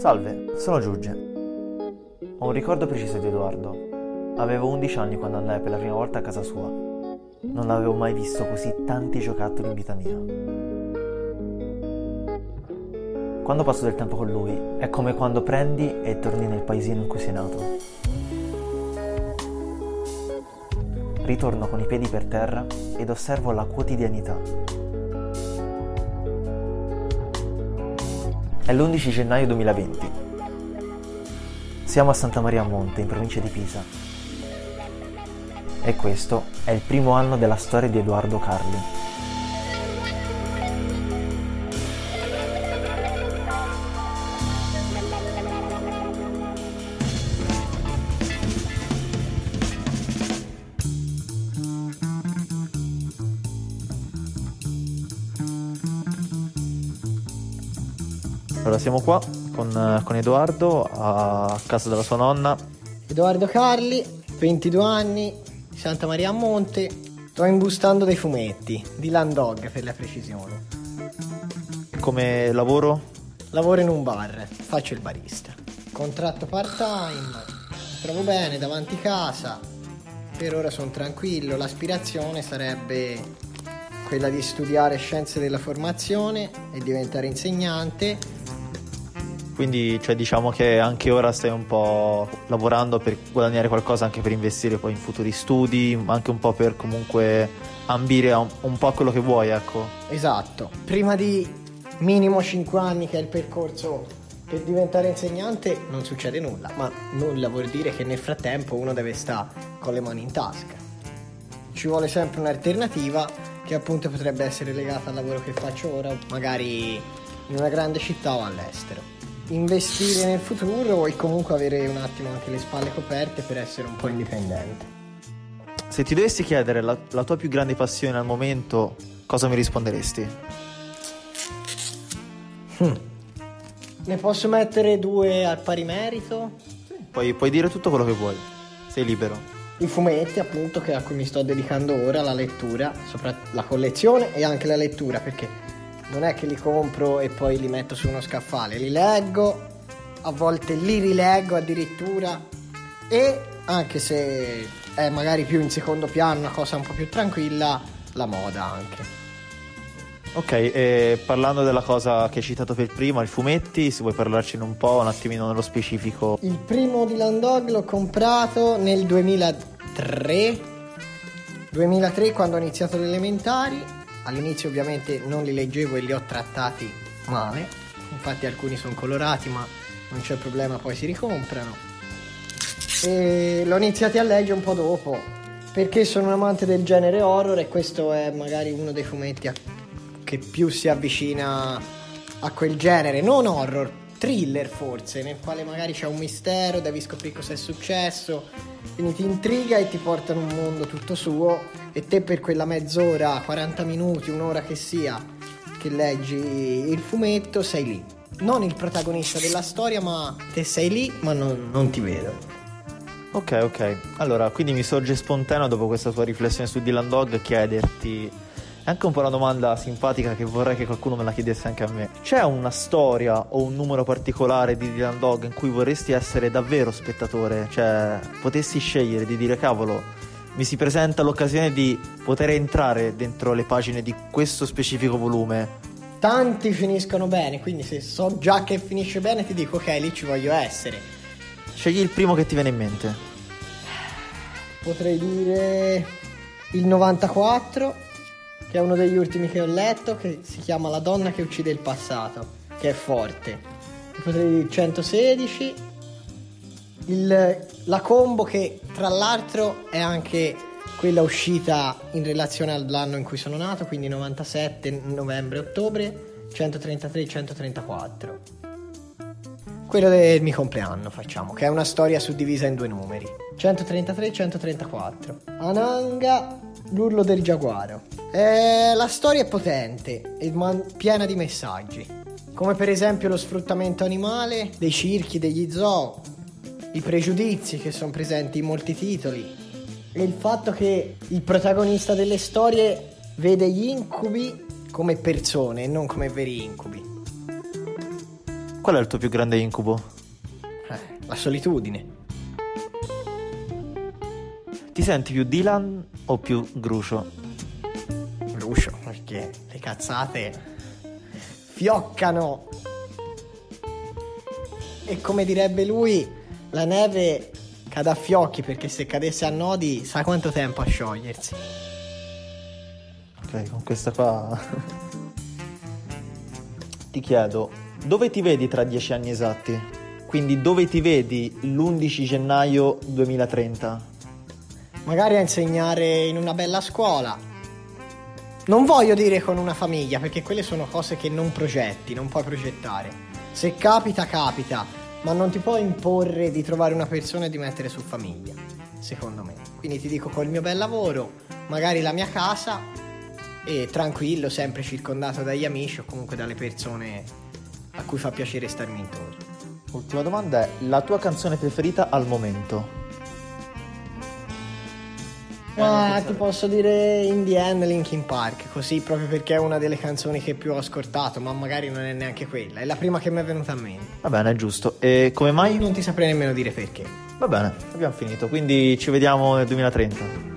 Salve, sono Giugge. Ho un ricordo preciso di Edoardo. Avevo 11 anni quando andai per la prima volta a casa sua. Non avevo mai visto così tanti giocattoli in vita mia. Quando passo del tempo con lui è come quando prendi e torni nel paesino in cui sei nato. Ritorno con i piedi per terra ed osservo la quotidianità È l'11 gennaio 2020. Siamo a Santa Maria Monte, in provincia di Pisa. E questo è il primo anno della storia di Edoardo Carli. Allora, siamo qua con, con, Edoardo a casa della sua nonna. Edoardo Carli, 22 anni, Santa Maria a Monte. Sto imbustando dei fumetti, di Landog per la precisione. Come lavoro? Lavoro in un bar, faccio il barista. Contratto part time, trovo bene davanti casa. Per ora sono tranquillo, l'aspirazione sarebbe quella di studiare scienze della formazione e diventare insegnante quindi cioè, diciamo che anche ora stai un po' lavorando per guadagnare qualcosa anche per investire poi in futuri studi, anche un po' per comunque ambire un, un po' a quello che vuoi, ecco. Esatto. Prima di minimo 5 anni che è il percorso per diventare insegnante non succede nulla, ma nulla vuol dire che nel frattempo uno deve stare con le mani in tasca. Ci vuole sempre un'alternativa che appunto potrebbe essere legata al lavoro che faccio ora, magari in una grande città o all'estero investire nel futuro e comunque avere un attimo anche le spalle coperte per essere un po' indipendente. Se ti dovessi chiedere la, la tua più grande passione al momento, cosa mi risponderesti? Hmm. Ne posso mettere due al pari merito? Sì. Puoi, puoi dire tutto quello che vuoi, sei libero. I fumetti, appunto, che a cui mi sto dedicando ora, la lettura, soprattutto la collezione e anche la lettura, perché non è che li compro e poi li metto su uno scaffale, li leggo, a volte li rileggo addirittura e anche se è magari più in secondo piano, una cosa un po' più tranquilla, la moda anche. Ok, e parlando della cosa che hai citato per prima, i fumetti, se vuoi parlarcene un po', un attimino nello specifico. Il primo di Landog l'ho comprato nel 2003, 2003 quando ho iniziato le elementari all'inizio ovviamente non li leggevo e li ho trattati male, infatti alcuni sono colorati ma non c'è problema, poi si ricomprano. E l'ho iniziati a leggere un po' dopo, perché sono un amante del genere horror e questo è magari uno dei fumetti a... che più si avvicina a quel genere, non horror, thriller forse, nel quale magari c'è un mistero, devi scoprire cosa è successo, quindi ti intriga e ti porta in un mondo tutto suo e te per quella mezz'ora, 40 minuti, un'ora che sia, che leggi il fumetto, sei lì. Non il protagonista della storia, ma te sei lì, ma non, non ti vedo. Ok, ok. Allora, quindi mi sorge spontaneo dopo questa tua riflessione su Dylan Dog chiederti è anche un po' una domanda simpatica che vorrei che qualcuno me la chiedesse anche a me. C'è una storia o un numero particolare di Dylan Dog in cui vorresti essere davvero spettatore? Cioè, potessi scegliere di dire cavolo, mi si presenta l'occasione di poter entrare dentro le pagine di questo specifico volume. Tanti finiscono bene, quindi se so già che finisce bene ti dico ok, lì ci voglio essere. Scegli il primo che ti viene in mente. Potrei dire il 94 che è uno degli ultimi che ho letto, che si chiama La donna che uccide il passato, che è forte. Potrei dire 116, il, la combo che tra l'altro è anche quella uscita in relazione all'anno in cui sono nato, quindi 97 novembre-ottobre, 133-134. Quello del mio compleanno facciamo, che è una storia suddivisa in due numeri. 133-134. Ananga, l'urlo del giaguaro. Eh, la storia è potente e man- piena di messaggi, come per esempio lo sfruttamento animale, dei circhi, degli zoo, i pregiudizi che sono presenti in molti titoli e il fatto che il protagonista delle storie vede gli incubi come persone e non come veri incubi. Qual è il tuo più grande incubo? Eh, la solitudine. Ti senti più Dylan o più Grucio? Grucio, perché le cazzate fioccano. E come direbbe lui, la neve cade a fiocchi perché se cadesse a nodi sa quanto tempo a sciogliersi. Ok, con questa qua ti chiedo, dove ti vedi tra dieci anni esatti? Quindi dove ti vedi l'11 gennaio 2030? Magari a insegnare in una bella scuola. Non voglio dire con una famiglia, perché quelle sono cose che non progetti, non puoi progettare. Se capita, capita, ma non ti puoi imporre di trovare una persona e di mettere su famiglia, secondo me. Quindi ti dico col mio bel lavoro, magari la mia casa e tranquillo, sempre circondato dagli amici o comunque dalle persone a cui fa piacere starmi intorno. Ultima domanda è la tua canzone preferita al momento? Ma ti posso dire In the End Linkin Park, così proprio perché è una delle canzoni che più ho ascoltato, ma magari non è neanche quella, è la prima che mi è venuta a mente. Va bene, giusto. E come mai? Non ti saprei nemmeno dire perché. Va bene, abbiamo finito, quindi ci vediamo nel 2030.